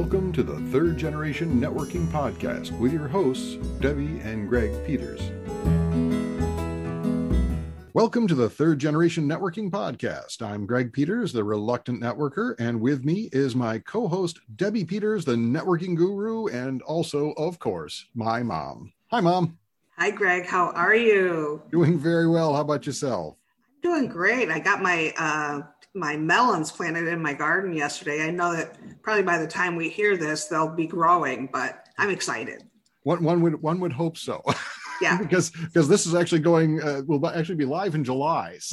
Welcome to the Third Generation Networking Podcast with your hosts, Debbie and Greg Peters. Welcome to the Third Generation Networking Podcast. I'm Greg Peters, the reluctant networker, and with me is my co host, Debbie Peters, the networking guru, and also, of course, my mom. Hi, Mom. Hi, Greg. How are you? Doing very well. How about yourself? Doing great. I got my uh, my melons planted in my garden yesterday. I know that probably by the time we hear this, they'll be growing, but I'm excited. One, one would one would hope so. Yeah, because because this is actually going uh, will actually be live in July.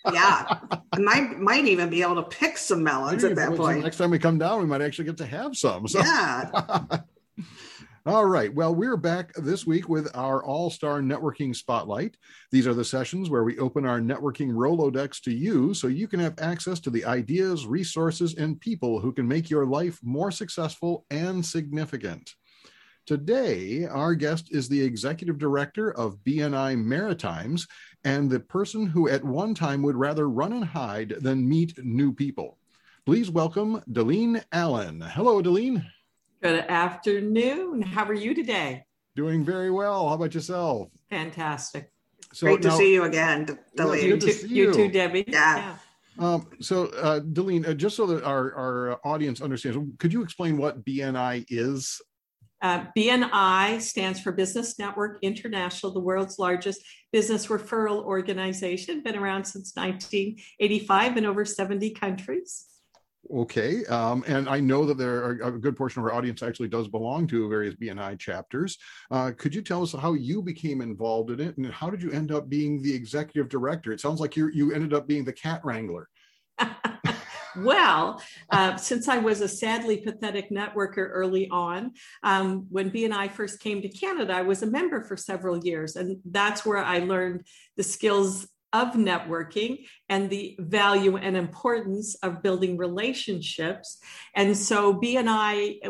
So. yeah, I might might even be able to pick some melons Maybe, at that point. Next time we come down, we might actually get to have some. So. Yeah. All right. Well, we're back this week with our All Star Networking Spotlight. These are the sessions where we open our networking Rolodex to you so you can have access to the ideas, resources, and people who can make your life more successful and significant. Today, our guest is the executive director of BNI Maritimes and the person who at one time would rather run and hide than meet new people. Please welcome Delene Allen. Hello, Delene. Good afternoon. How are you today? Doing very well. How about yourself? Fantastic. So Great to see you again, Delene. You, too, you too, Debbie. Yeah. yeah. Um, so, uh, Delene, uh, just so that our, our audience understands, could you explain what BNI is? Uh, BNI stands for Business Network International, the world's largest business referral organization, been around since 1985 in over 70 countries. Okay. Um, and I know that there are a good portion of our audience actually does belong to various BNI chapters. Uh, could you tell us how you became involved in it and how did you end up being the executive director? It sounds like you you ended up being the cat wrangler. well, uh, since I was a sadly pathetic networker early on, um, when BNI first came to Canada, I was a member for several years. And that's where I learned the skills of networking and the value and importance of building relationships. And so BNI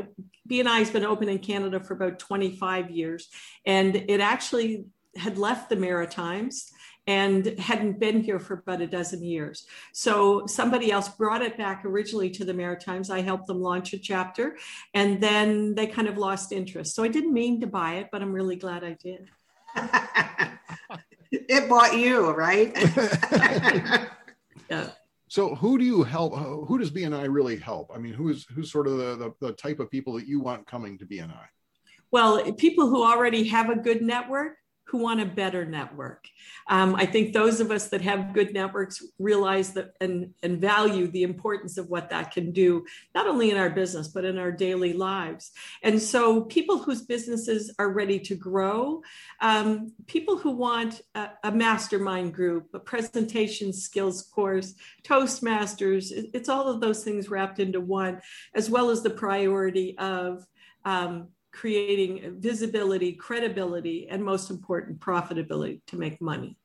BNI has been open in Canada for about 25 years and it actually had left the Maritimes and hadn't been here for about a dozen years. So somebody else brought it back originally to the Maritimes. I helped them launch a chapter and then they kind of lost interest. So I didn't mean to buy it, but I'm really glad I did. it bought you, right? yeah. So who do you help? Who does BNI really help? I mean, who's who's sort of the, the, the type of people that you want coming to BNI? Well, people who already have a good network who want a better network. Um, I think those of us that have good networks realize that and, and value the importance of what that can do, not only in our business, but in our daily lives. And so, people whose businesses are ready to grow, um, people who want a, a, mastermind group, a presentation skills course, Toastmasters, it, it's all of those things wrapped into one, as well as the priority of um, creating visibility, credibility, and most important, profitability to make money.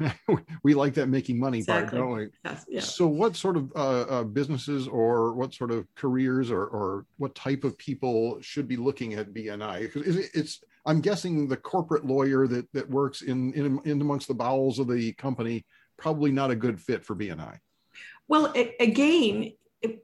we like that making money exactly. part, don't we? Yes, yeah. So, what sort of uh, uh, businesses or what sort of careers or, or what type of people should be looking at BNI? Because it's, I'm guessing the corporate lawyer that that works in, in in amongst the bowels of the company probably not a good fit for BNI. Well, again,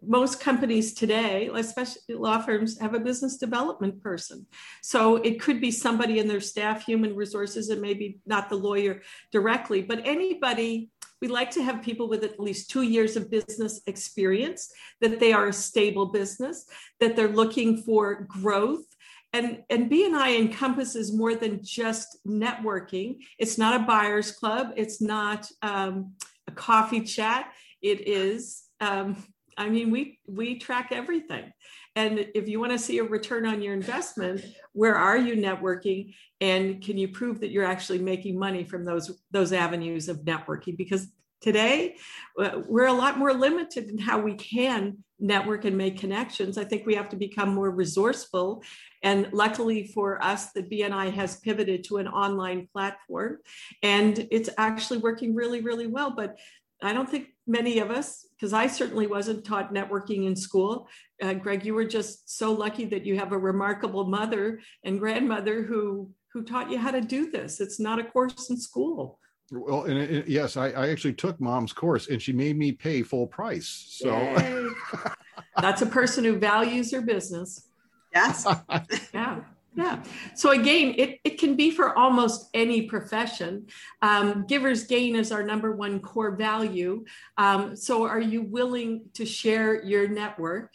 most companies today, especially law firms, have a business development person. So it could be somebody in their staff, human resources, and maybe not the lawyer directly, but anybody. We like to have people with at least two years of business experience, that they are a stable business, that they're looking for growth. And, and BNI encompasses more than just networking. It's not a buyer's club, it's not um, a coffee chat. It is um, I mean, we we track everything. And if you want to see a return on your investment, where are you networking and can you prove that you're actually making money from those those avenues of networking because today uh, we're a lot more limited in how we can network and make connections. I think we have to become more resourceful and luckily for us, the BNI has pivoted to an online platform and it's actually working really, really well. But I don't think many of us, because I certainly wasn't taught networking in school. Uh, Greg, you were just so lucky that you have a remarkable mother and grandmother who who taught you how to do this. It's not a course in school. Well, and it, yes, I, I, actually took mom's course, and she made me pay full price. So, That's a person who values their business. Yes. yeah. Yeah. So again, it, it can be for almost any profession. Um, giver's gain is our number one core value. Um, so are you willing to share your network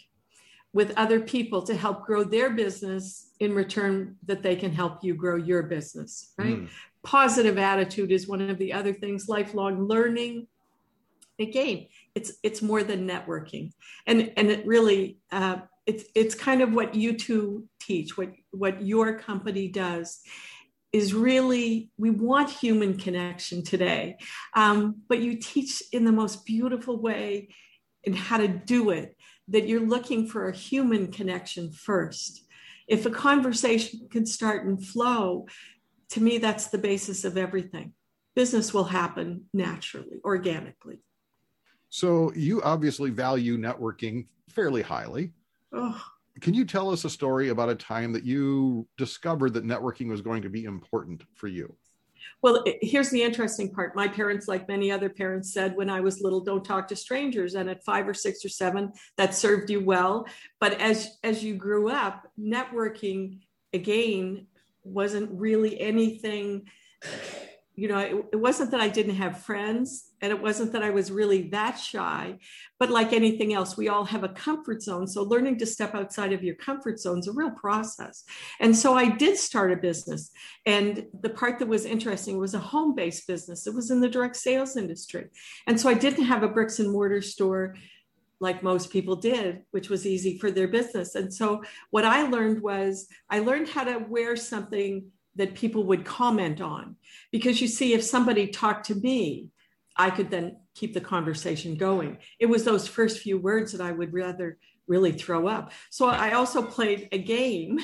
with other people to help grow their business in return that they can help you grow your business, right? Mm. Positive attitude is one of the other things, lifelong learning. Again, it's it's more than networking. And and it really uh, it's it's kind of what you two teach what what your company does is really we want human connection today. Um, but you teach in the most beautiful way and how to do it that you're looking for a human connection first. If a conversation can start and flow to me that's the basis of everything. Business will happen naturally organically. So you obviously value networking fairly highly. Oh. Can you tell us a story about a time that you discovered that networking was going to be important for you? Well, here's the interesting part. My parents, like many other parents, said when I was little, don't talk to strangers. And at five or six or seven, that served you well. But as as you grew up, networking again wasn't really anything you know, it, it, wasn't that I didn't have friends and it wasn't that I was really that shy, but like anything else, we all have a comfort zone. So learning to step outside of your comfort zone is a real process. And so I did start a business. And the part that was interesting was a home based business, it was in the direct sales industry. And so I didn't have a bricks and mortar store like most people did, which was easy for their business. And so what I learned was I learned how to wear something that people would comment on. Because you see, if somebody talked to me, I could then keep the conversation going. It was those first few words that I would rather really throw up. So I also played a game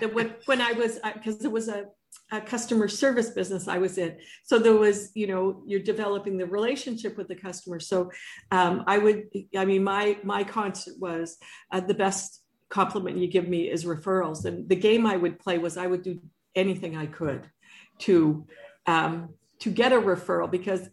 that when, when I was, because it was a, a customer service business I was in. So there was, you know, you're developing the relationship with the customer. So um, I would, I mean, my my concept was uh, the best compliment you give me is referrals. And the game I would play was I would do anything I could to um, to get a referral because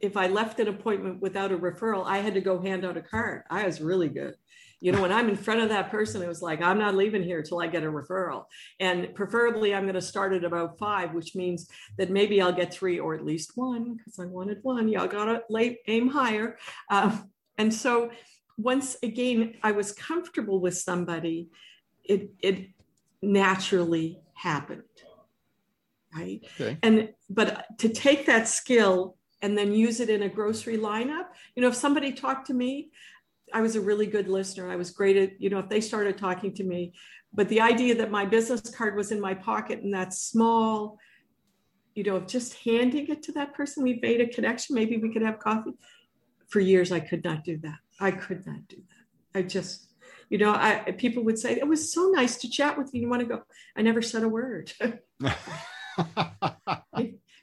if I left an appointment without a referral, I had to go hand out a card. I was really good. You know, when I'm in front of that person, it was like, I'm not leaving here till I get a referral. And preferably, I'm going to start at about five, which means that maybe I'll get three or at least one because I wanted one. Y'all got to aim higher. Um, and so, once again, I was comfortable with somebody, it, it naturally happened right? Okay. and but to take that skill and then use it in a grocery lineup you know if somebody talked to me i was a really good listener. I was great at you know if they started talking to me. But the idea that my business card was in my pocket and that small you know of just handing it to that person we made a connection. Maybe we could have coffee. For years i could not do that. I could not do that. I just you know, I, people would say, it was so nice to chat with you. You want to go? I never said a word.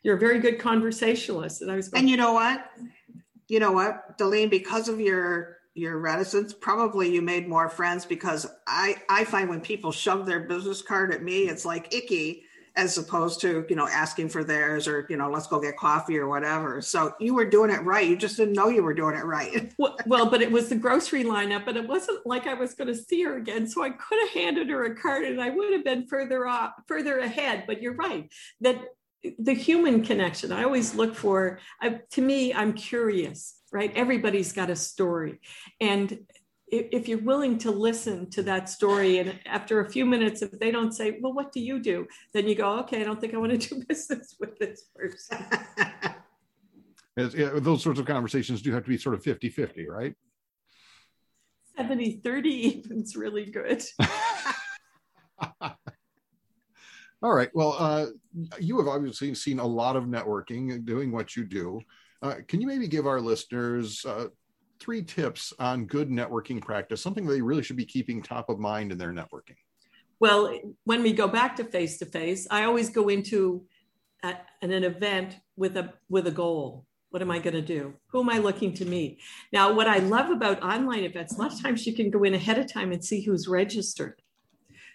You're a very good conversationalist. And I was going, And you know what? You know what, Delene, because of your your reticence, probably you made more friends because I I find when people shove their business card at me, it's like icky as opposed to you know asking for theirs or you know let's go get coffee or whatever. So you were doing it right. You just didn't know you were doing it right. Well, well but it was the grocery lineup and it wasn't like i was going to see her again. So i could have handed her a card and i would have been further off further ahead. But you're right that the human connection i always look for I, to me i'm curious right? Everybody's got a story. And if you're willing to listen to that story and after a few minutes if they don't say well what do you do? then you go okay i don't think i want to do business with this person. Yeah, those sorts of conversations do have to be sort of 50 50 right? 70 30 even is really good. All right well uh, you have obviously seen a lot of networking doing what you do. Uh, can you maybe give our listeners uh, three tips on good networking practice, something they really should be keeping top of mind in their networking? Well, when we go back to face to face, I always go into a, an, an event with a with a goal. What am I going to do? Who am I looking to meet? Now, what I love about online events, a lot of times you can go in ahead of time and see who's registered.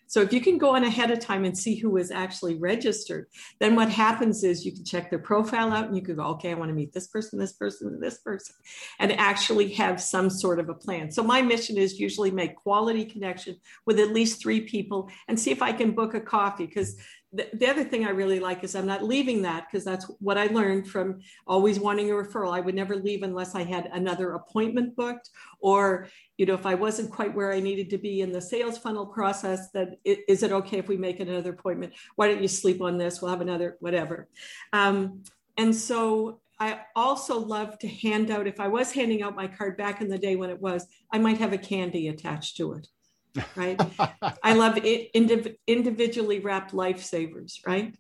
So if you can go on ahead of time and see who is actually registered, then what happens is you can check their profile out and you can go, okay, I want to meet this person, this person, this person, and actually have some sort of a plan. So my mission is usually make quality connection with at least three people and see if I can book a coffee because the, the other thing I really like is I'm not leaving that because that's what I learned from always wanting a referral. I would never leave unless I had another appointment booked or, you know, if I wasn't quite where I needed to be in the sales funnel process, that is it okay if we make another appointment? Why don't you sleep on this? We'll have another, whatever. Um, and so I also love to hand out, if I was handing out my card back in the day when it was, I might have a candy attached to it right? I love it, indiv- individually wrapped lifesavers, right?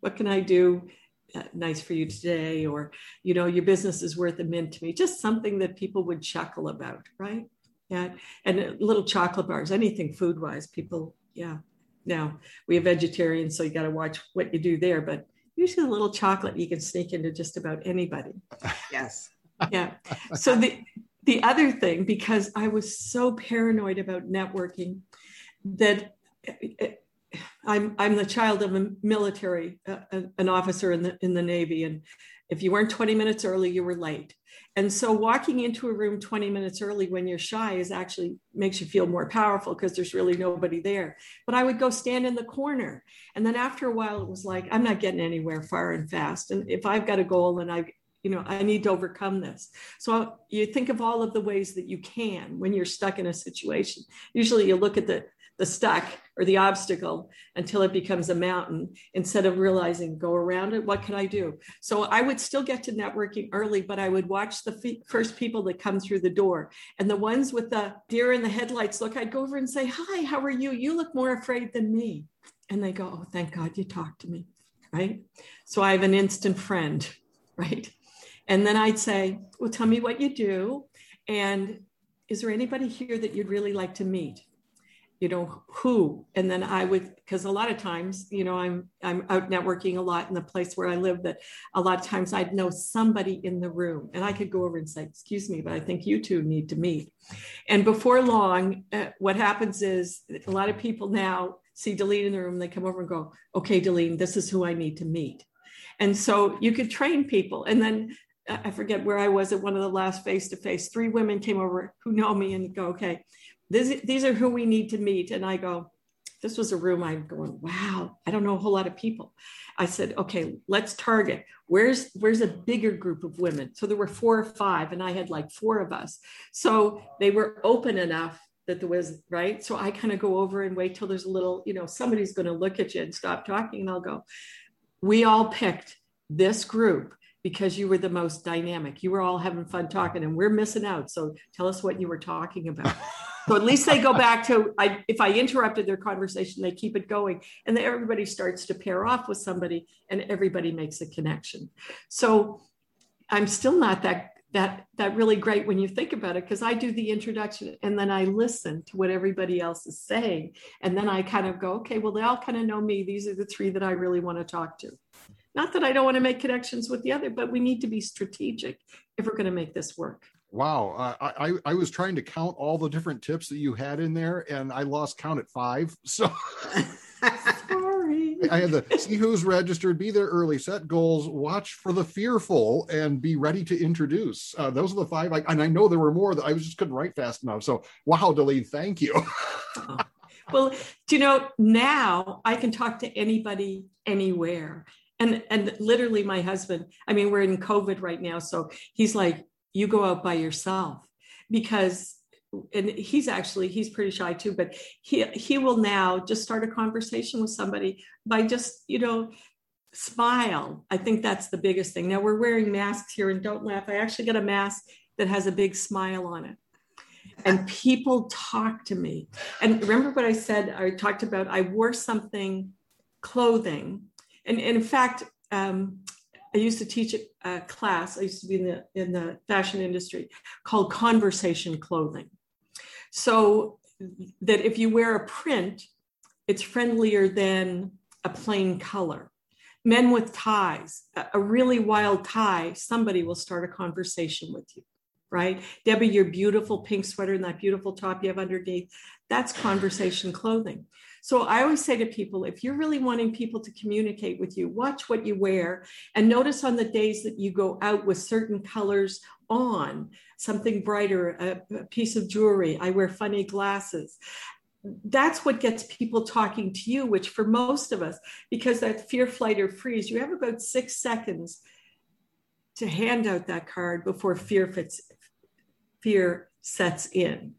What can I do uh, nice for you today? Or, you know, your business is worth a mint to me. Just something that people would chuckle about, right? Yeah. And uh, little chocolate bars, anything food wise, people, yeah. Now we have vegetarians, so you got to watch what you do there, but usually a little chocolate you can sneak into just about anybody. Yes. Yeah. So the the other thing, because I was so paranoid about networking, that I'm I'm the child of a military, uh, an officer in the in the Navy, and if you weren't 20 minutes early, you were late. And so walking into a room 20 minutes early when you're shy is actually makes you feel more powerful because there's really nobody there. But I would go stand in the corner. And then after a while, it was like, I'm not getting anywhere far and fast. And if I've got a goal and I you know i need to overcome this. So you think of all of the ways that you can when you're stuck in a situation. Usually you look at the the stuck or the obstacle until it becomes a mountain instead of realizing go around it what can i do? So i would still get to networking early but i would watch the f- first people that come through the door. And the ones with the deer in the headlights look i'd go over and say hi how are you? You look more afraid than me. And they go oh thank god you talked to me. Right? So i have an instant friend right and then I'd say, Well, tell me what you do. And is there anybody here that you'd really like to meet? You know, who? And then I would, because a lot of times, you know, I'm I'm out networking a lot in the place where I live, that a lot of times I'd know somebody in the room and I could go over and say, excuse me, but I think you two need to meet. And before long, uh, what happens is a lot of people now see Delene in the room, they come over and go, okay, Delene, this is who I need to meet. And so you could train people. And then I forget where I was at one of the last face to face. Three women came over who know me and go, okay, this, these are who we need to meet. And I go, this was a room I'm going, wow, I don't know a whole lot of people. I said, okay, let's target. Where's where's a bigger group of women? So there were four or five, and I had like four of us. So they were open enough that there was right. So I kind of go over and wait till there's a little, you know, somebody's going to look at you and stop talking, and I'll go, we all picked this group because you were the most dynamic. You were all having fun talking, and we're missing out. So tell us what you were talking about. so at least they go back to I, if I interrupted their conversation, they keep it going, and then everybody starts to pair off with somebody, and everybody makes a connection. So I'm still not that that that really great when you think about it because I do the introduction and then I listen to what everybody else is saying, and then I kind of go, okay, well they all kind of know me. These are the three that I really want to talk to. Not that I don't want to make connections with the other, but we need to be strategic if we're going to make this work. Wow, uh, I I was trying to count all the different tips that you had in there, and I lost count at five. So. Sorry. I had the see who's registered, be there early, set goals, watch for the fearful, and be ready to introduce. Uh, those are the five. I, and I know there were more that I was just couldn't write fast enough. So wow, Delene, thank you. oh. Well, do you know now I can talk to anybody anywhere and and literally my husband i mean we're in covid right now so he's like you go out by yourself. Because and he's actually he's pretty shy too but he he will now just start a conversation with somebody by just you know smile. I think that's the biggest thing. Now we're wearing masks here and don't laugh i actually got a mask that has a big smile on it. And people talk to me. And remember what i said? I talked about i wore something clothing and, and in fact, um, I used to teach a class. I used to be in the in the fashion industry called conversation clothing. So that if you wear a print, it's friendlier than a plain color. Men with ties, a really wild tie, somebody will start a conversation with you. Right? Debbie, your beautiful pink sweater and that beautiful top you have underneath, that's conversation clothing. So I always say to people if you're really wanting people to communicate with you, watch what you wear and notice on the days that you go out with certain colors on, something brighter, a, a piece of jewelry. I wear funny glasses that's what gets people talking to you, which for most of us, because that fear, flight, or freeze, you have about six seconds to hand out that card before fear fits, fear sets in.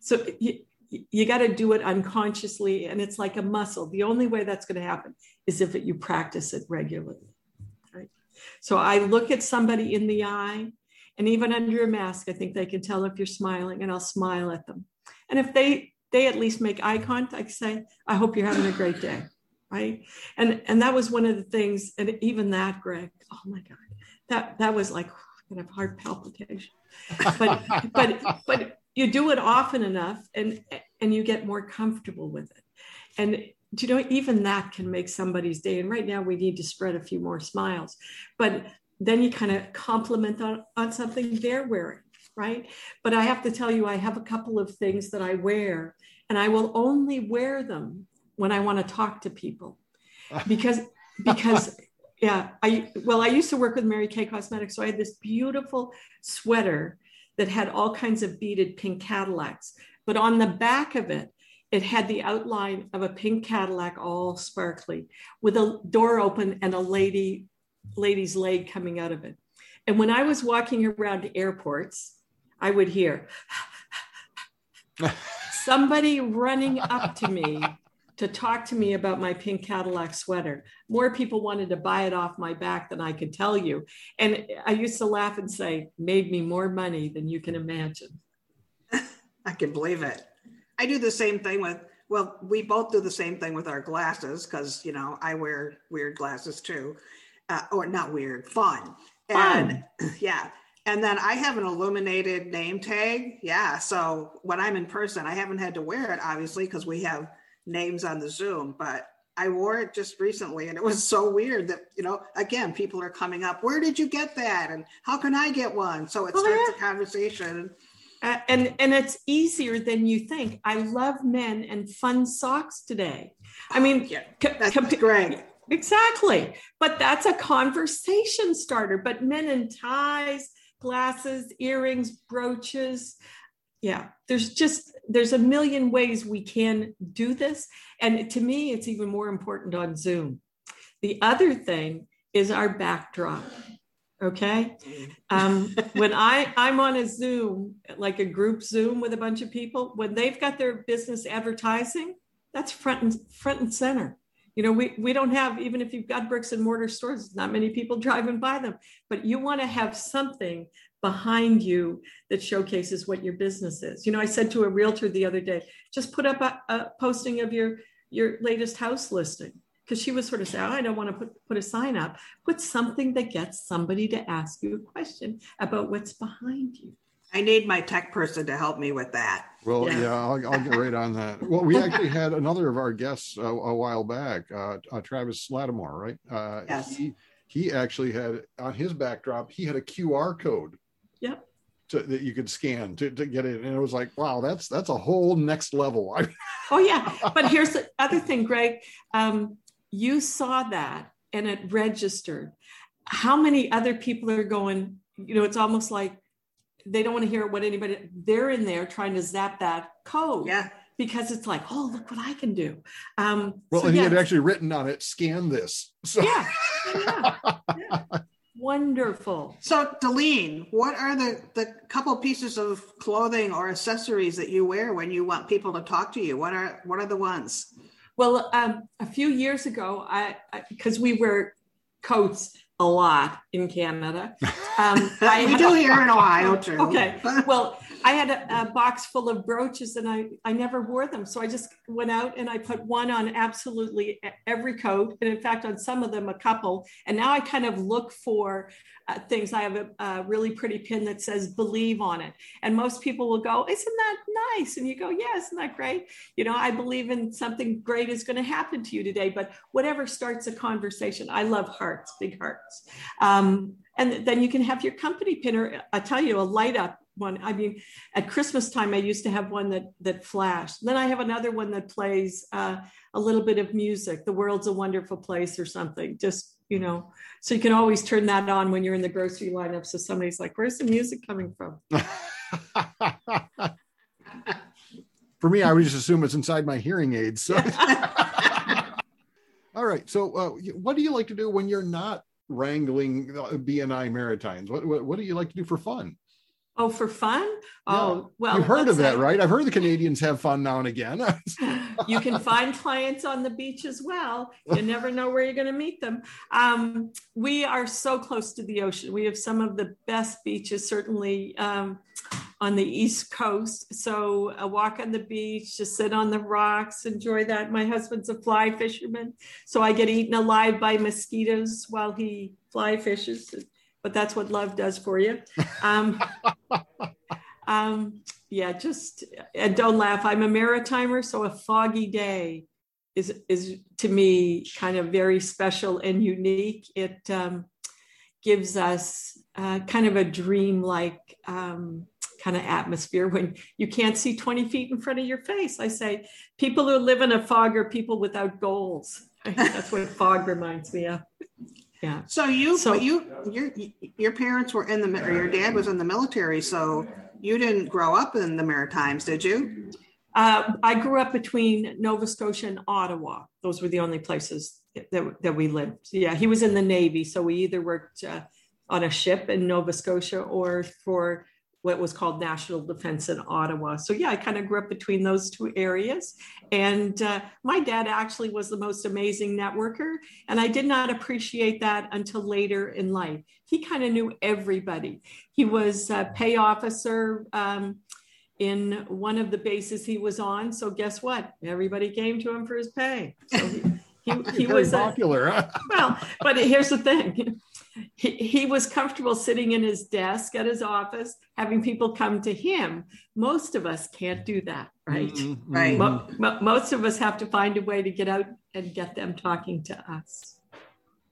So you, you got to do it unconsciously, and it's like a muscle. The only way that's going to happen is if it, you practice it regularly. Right? So I look at somebody in the eye, and even under a mask, I think they can tell if you're smiling, and I'll smile at them. And if they they at least make eye contact, say, "I hope you're having a great day." Right? And and that was one of the things, and even that, Greg. Oh my God, that that was like kind of heart palpitation. But but but you do it often enough and and you get more comfortable with it. And you know even that can make somebody's day. And right now we need to spread a few more smiles but then you kind of compliment on, on something they're wearing right? But i have to tell you i have a couple of things that i wear and i will only wear them when i want to talk to people. Because because yeah i well i used to work with mary kay cosmetics so i had this beautiful sweater that had all kinds of beaded pink Cadillacs. But on the back of it, it had the outline of a pink Cadillac, all sparkly, with a door open and a lady, lady's leg coming out of it. And when I was walking around airports, I would hear somebody running up to me to talk to me about my pink Cadillac sweater. More people wanted to buy it off my back than I could tell you. And I used to laugh and say, made me more money than you can imagine. I can believe it. I do the same thing with, well, we both do the same thing with our glasses because, you know, I wear weird glasses too. Uh, or not weird, fun. And fun. yeah. And then I have an illuminated name tag. Yeah. So when I'm in person, I haven't had to wear it, obviously, because we have names on the Zoom, but I wore it just recently and it was so weird that, you know, again, people are coming up, where did you get that? And how can I get one? So it oh, starts yeah. a conversation. Uh, and and it's easier than you think. I love men and fun socks today. I mean, yeah, that's com- great. Exactly. But that's a conversation starter. But men in ties, glasses, earrings, brooches, yeah there's just there's a million ways we can do this. And to me it's even more important on zoom. The other thing is our backdrop okay? Um, when i i'm on a zoom like a group zoom with a bunch of people when they've got their business advertising that's front and front and center. You know we, we don't have even if you've got bricks and mortar stores not many people driving by them. But you want to have something behind you that showcases what your business is. You know, I said to a realtor the other day, just put up a, a posting of your your latest house listing because she was sort of saying, oh, I don't want to put, put a sign up. Put something that gets somebody to ask you a question about what's behind you. I need my tech person to help me with that. Well, yeah, yeah I'll, I'll, get right on that. Well, we actually had another of our guests uh, a while back, uh, uh, Travis Lattimore, right? Uh, yes. He, he actually had on his backdrop, he had a QR code Yep. To, that you could scan to, to get it. And it was like wow that's that's a whole next level. Oh yeah. But here's the other thing greg. Um, you saw that and it registered. How many other people are going you know it's almost like they don't want to hear what anybody they're in there trying to zap that code. Yeah. Because it's like oh look what i can do. Um, well so and he had actually written on it scan this. So yeah, yeah, yeah. Wonderful. So, Delene, what are the, the couple pieces of clothing or accessories that you wear when you want people to talk to you? What are what are the ones? Well, um, a few years ago, I because we wear coats a lot in Canada. Um, I we do here in Ohio too. Okay. Well, I had a, a, box full of brooches and I, I never wore them. So I just went out and I put one on absolutely every coat. And in fact, on some of them, a couple. And now I kind of look for uh, things. I have a, a, really pretty pin that says believe on it. And most people will go, Isn't that nice? And you go, Yeah, isn't that great? You know, I believe in something great is going to happen to you today. But whatever starts a conversation, I love hearts, big hearts. Um, and then you can have your company pin or I tell you, a light up one. I mean, at Christmas time, I used to have one that that flashed. Then I have another one that plays uh, a little bit of music. The world's a wonderful place, or something. Just you know, so you can always turn that on when you're in the grocery lineup. So somebody's like, "Where's the music coming from?" For me, I would just assume it's inside my hearing aids. So. All right. So, uh, what do you like to do when you're not wrangling BNI Maritimes? What, what, what do you like to do for fun? Oh, for fun? Yeah. Oh, well, you've heard of that, right? I've heard the Canadians have fun now and again. you can find clients on the beach as well. You never know where you're going to meet them. Um, we are so close to the ocean. We have some of the best beaches, certainly. Um, on the East Coast. So a walk on the beach, just sit on the rocks, enjoy that. My husband's a fly fisherman, so I get eaten alive by mosquitoes while he fly fishes. But that's what love does for you. Um, um, yeah, just and don't laugh. I'm a maritimer, so a foggy day is is to me kind of very special and unique. It um, gives us uh, kind of a dream-like um, kind of atmosphere when you can't see 20 feet in front of your face. I say people who live in a fog are people without goals. That's what fog reminds me of. Yeah. So you, so you, your, your parents were in the, or your dad was in the military. So you didn't grow up in the Maritimes, did you? Uh, I grew up between Nova Scotia and Ottawa. Those were the only places that, that we lived. Yeah, he was in the Navy, so we either worked uh, on a ship in Nova Scotia or for what was called National Defense in Ottawa. So, yeah, I kind of grew up between those two areas. And uh, my dad actually was the most amazing networker. And I did not appreciate that until later in life. He kind of knew everybody. He was a pay officer. Um, in one of the bases he was on. So guess what? Everybody came to him for his pay. So he, he, he was popular. A, well, but here's the thing he, he was comfortable sitting in his desk at his office, having people come to him. Most of us can't do that, right? Mm-hmm. Right. Mo- mo- most of us have to find a way to get out and get them talking to us.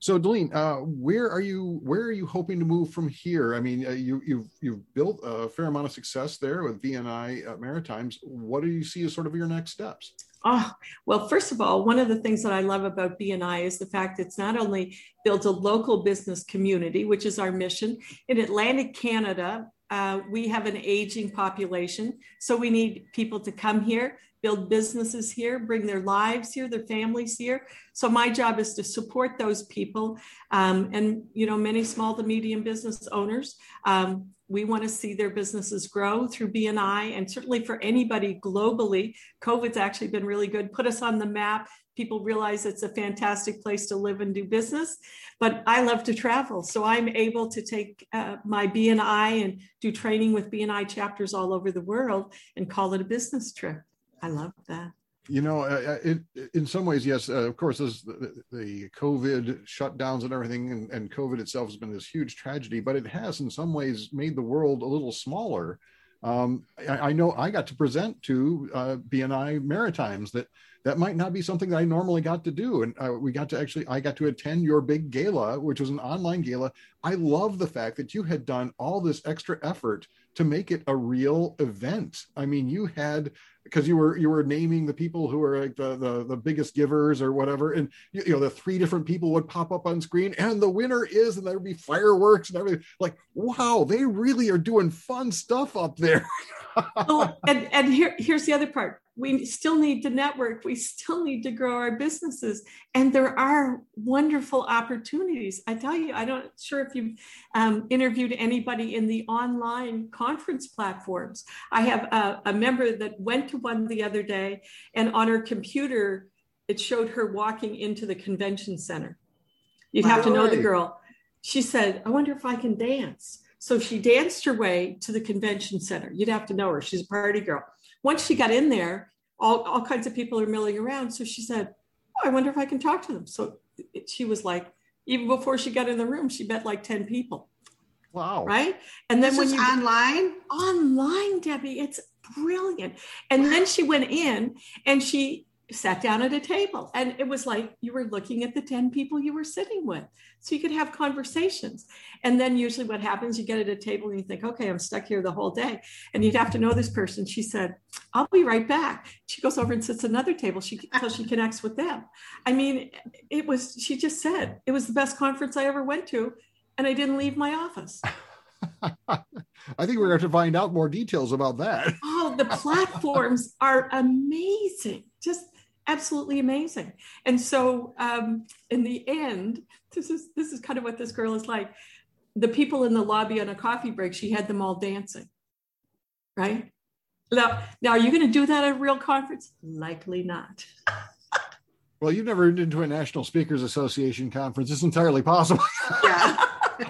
So, Delene, uh, where are you? Where are you hoping to move from here? I mean, uh, you, you've you've built a fair amount of success there with BNI uh, Maritimes. What do you see as sort of your next steps? Oh, well, first of all, one of the things that I love about BNI is the fact it's not only builds a local business community, which is our mission. In Atlantic Canada, uh, we have an aging population. So we need people to come here, build businesses here, bring their lives here, their families here. So my job is to support those people um, and, you know, many small to medium business owners. Um, we want to see their businesses grow through BNI and certainly for anybody globally. COVID's actually been really good, put us on the map. People realize it's a fantastic place to live and do business. But I love to travel. So I'm able to take uh, my BNI and do training with BNI chapters all over the world and call it a business trip. I love that you know, uh, uh, it, in some ways, yes, uh, of course, this, the, the, COVID shutdowns and everything, and, and, COVID itself has been this huge tragedy, but it has, in some ways, made the world a little smaller. Um, I, I, know I got to present to uh, BNI Maritimes that that might not be something that I normally got to do. And uh, we got to actually, I got to attend your big gala, which was an online gala. I love the fact that you had done all this extra effort to make it a real event. I mean, you had because you were you were naming the people who are like the the, the biggest givers or whatever, and you, you know the three different people would pop up on screen, and the winner is, and there'd be fireworks and everything. Like, wow, they really are doing fun stuff up there. oh, and and here here's the other part we still need to network. We still need to grow our businesses. And there are wonderful opportunities. I tell you i don't sure if you've um, interviewed anybody in the online conference platforms. I have a, a member that went to one the other day and on her computer it showed her walking into the convention center. You'd have to know the girl. She said i wonder if i can dance. So she danced her way to the convention center. You'd have to know her. She's a party girl once she got in there, all, all kinds of people are milling around. So she said, oh, I wonder if I can talk to them. So it, she was like, even before she got in the room, she met like 10 people. Wow. Right. And then this when you online, online, Debbie, it's brilliant. And then she went in and she sat down at a table and it was like you were looking at the 10 people you were sitting with. So you could have conversations. And then usually what happens you get at a table and you think okay i'm stuck here the whole day. And you'd have to know this person. She said i'll be right back. She goes over and sits another table. She until she connects with them. I mean it was she just said it was the best conference i ever went to and i didn't leave my office. I think we're going to have to find out more details about that. Oh, the platforms are amazing. Just absolutely amazing. And so um, in the end, this is this is kind of what this girl is like. The people in the lobby on a coffee break, she had them all dancing. Right? Now, now are you going to do that at a real conference? Likely not. Well, you've never been to a National Speakers Association conference. It's entirely possible. Yeah.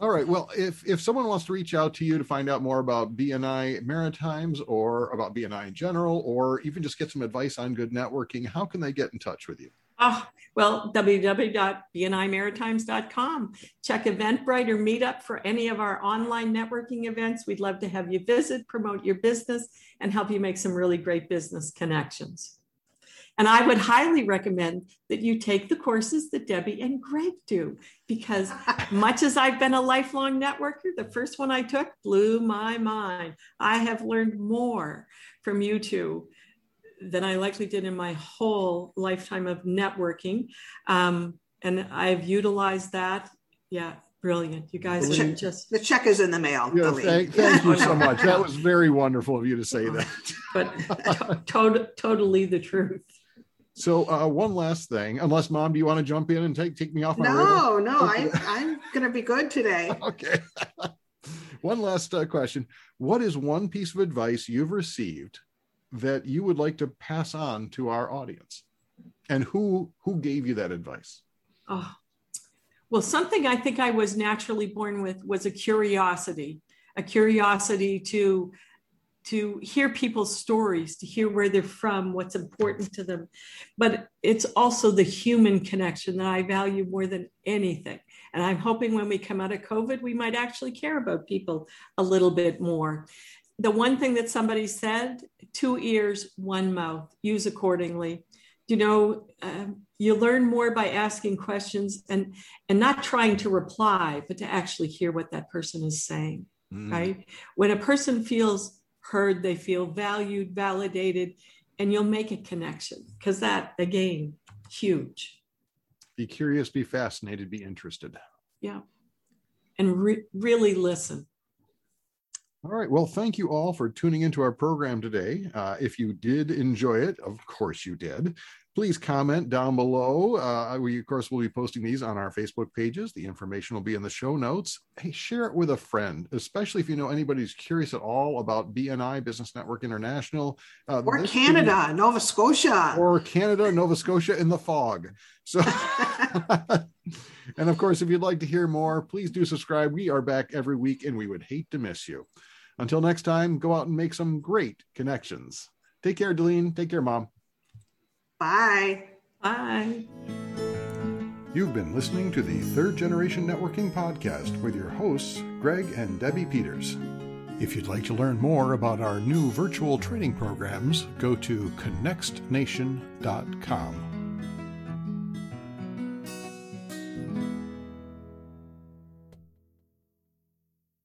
All right. Well, if if someone wants to reach out to you to find out more about BNI Maritimes or about BNI in general, or even just get some advice on good networking, how can they get in touch with you? Oh, well, www.bnimaritimes.com. Check Eventbrite or Meetup for any of our online networking events. We'd love to have you visit, promote your business, and help you make some really great business connections. And I would highly recommend that you take the courses that Debbie and Greg do, because much as I've been a lifelong networker, the first one I took blew my mind. I have learned more from you two than I likely did in my whole lifetime of networking. Um, and I've utilized that. Yeah, brilliant. You guys the check, just the check is in the mail. Yeah, thank, thank, you so much. That was very wonderful of you to say that. but to- totally the truth. So uh, one last thing, unless mom, do you want to jump in and take take me off? My no, no, I, I'm going to be good today. okay. one last uh, question: What is one piece of advice you've received that you would like to pass on to our audience, and who who gave you that advice? Oh, well, something I think I was naturally born with was a curiosity, a curiosity to to hear people's stories, to hear where they're from, what's important to them. But it's also the human connection that I value more than anything. And I'm hoping when we come out of COVID, we might actually care about people a little bit more. The one thing that somebody said two ears, one mouth, use accordingly. You know, um, you learn more by asking questions and, and not trying to reply, but to actually hear what that person is saying. Mm. Right. When a person feels heard, they feel valued, validated, and you'll make a connection because that, again, huge. Be curious, be fascinated, be interested. Yeah. And re- really listen. All right. Well, thank you all for tuning into our program today. Uh, if you did enjoy it, of course you did please comment down below. Uh, we, of course, will be posting these on our Facebook pages. The information will be in the show notes. Hey, share it with a friend, especially if you know anybody who's curious at all about BNI, Business Network International. Uh, or Canada, be, Nova Scotia. Or Canada, Nova Scotia in the fog. So, and of course, if you'd like to hear more, please do subscribe. We are back every week and we would hate to miss you. Until next time, go out and make some great connections. Take care, Delene. Take care, Mom. Bye. Bye. You've been listening to the Third Generation Networking Podcast with your hosts, Greg and Debbie Peters. If you'd like to learn more about our new virtual training programs, go to connextnation.com.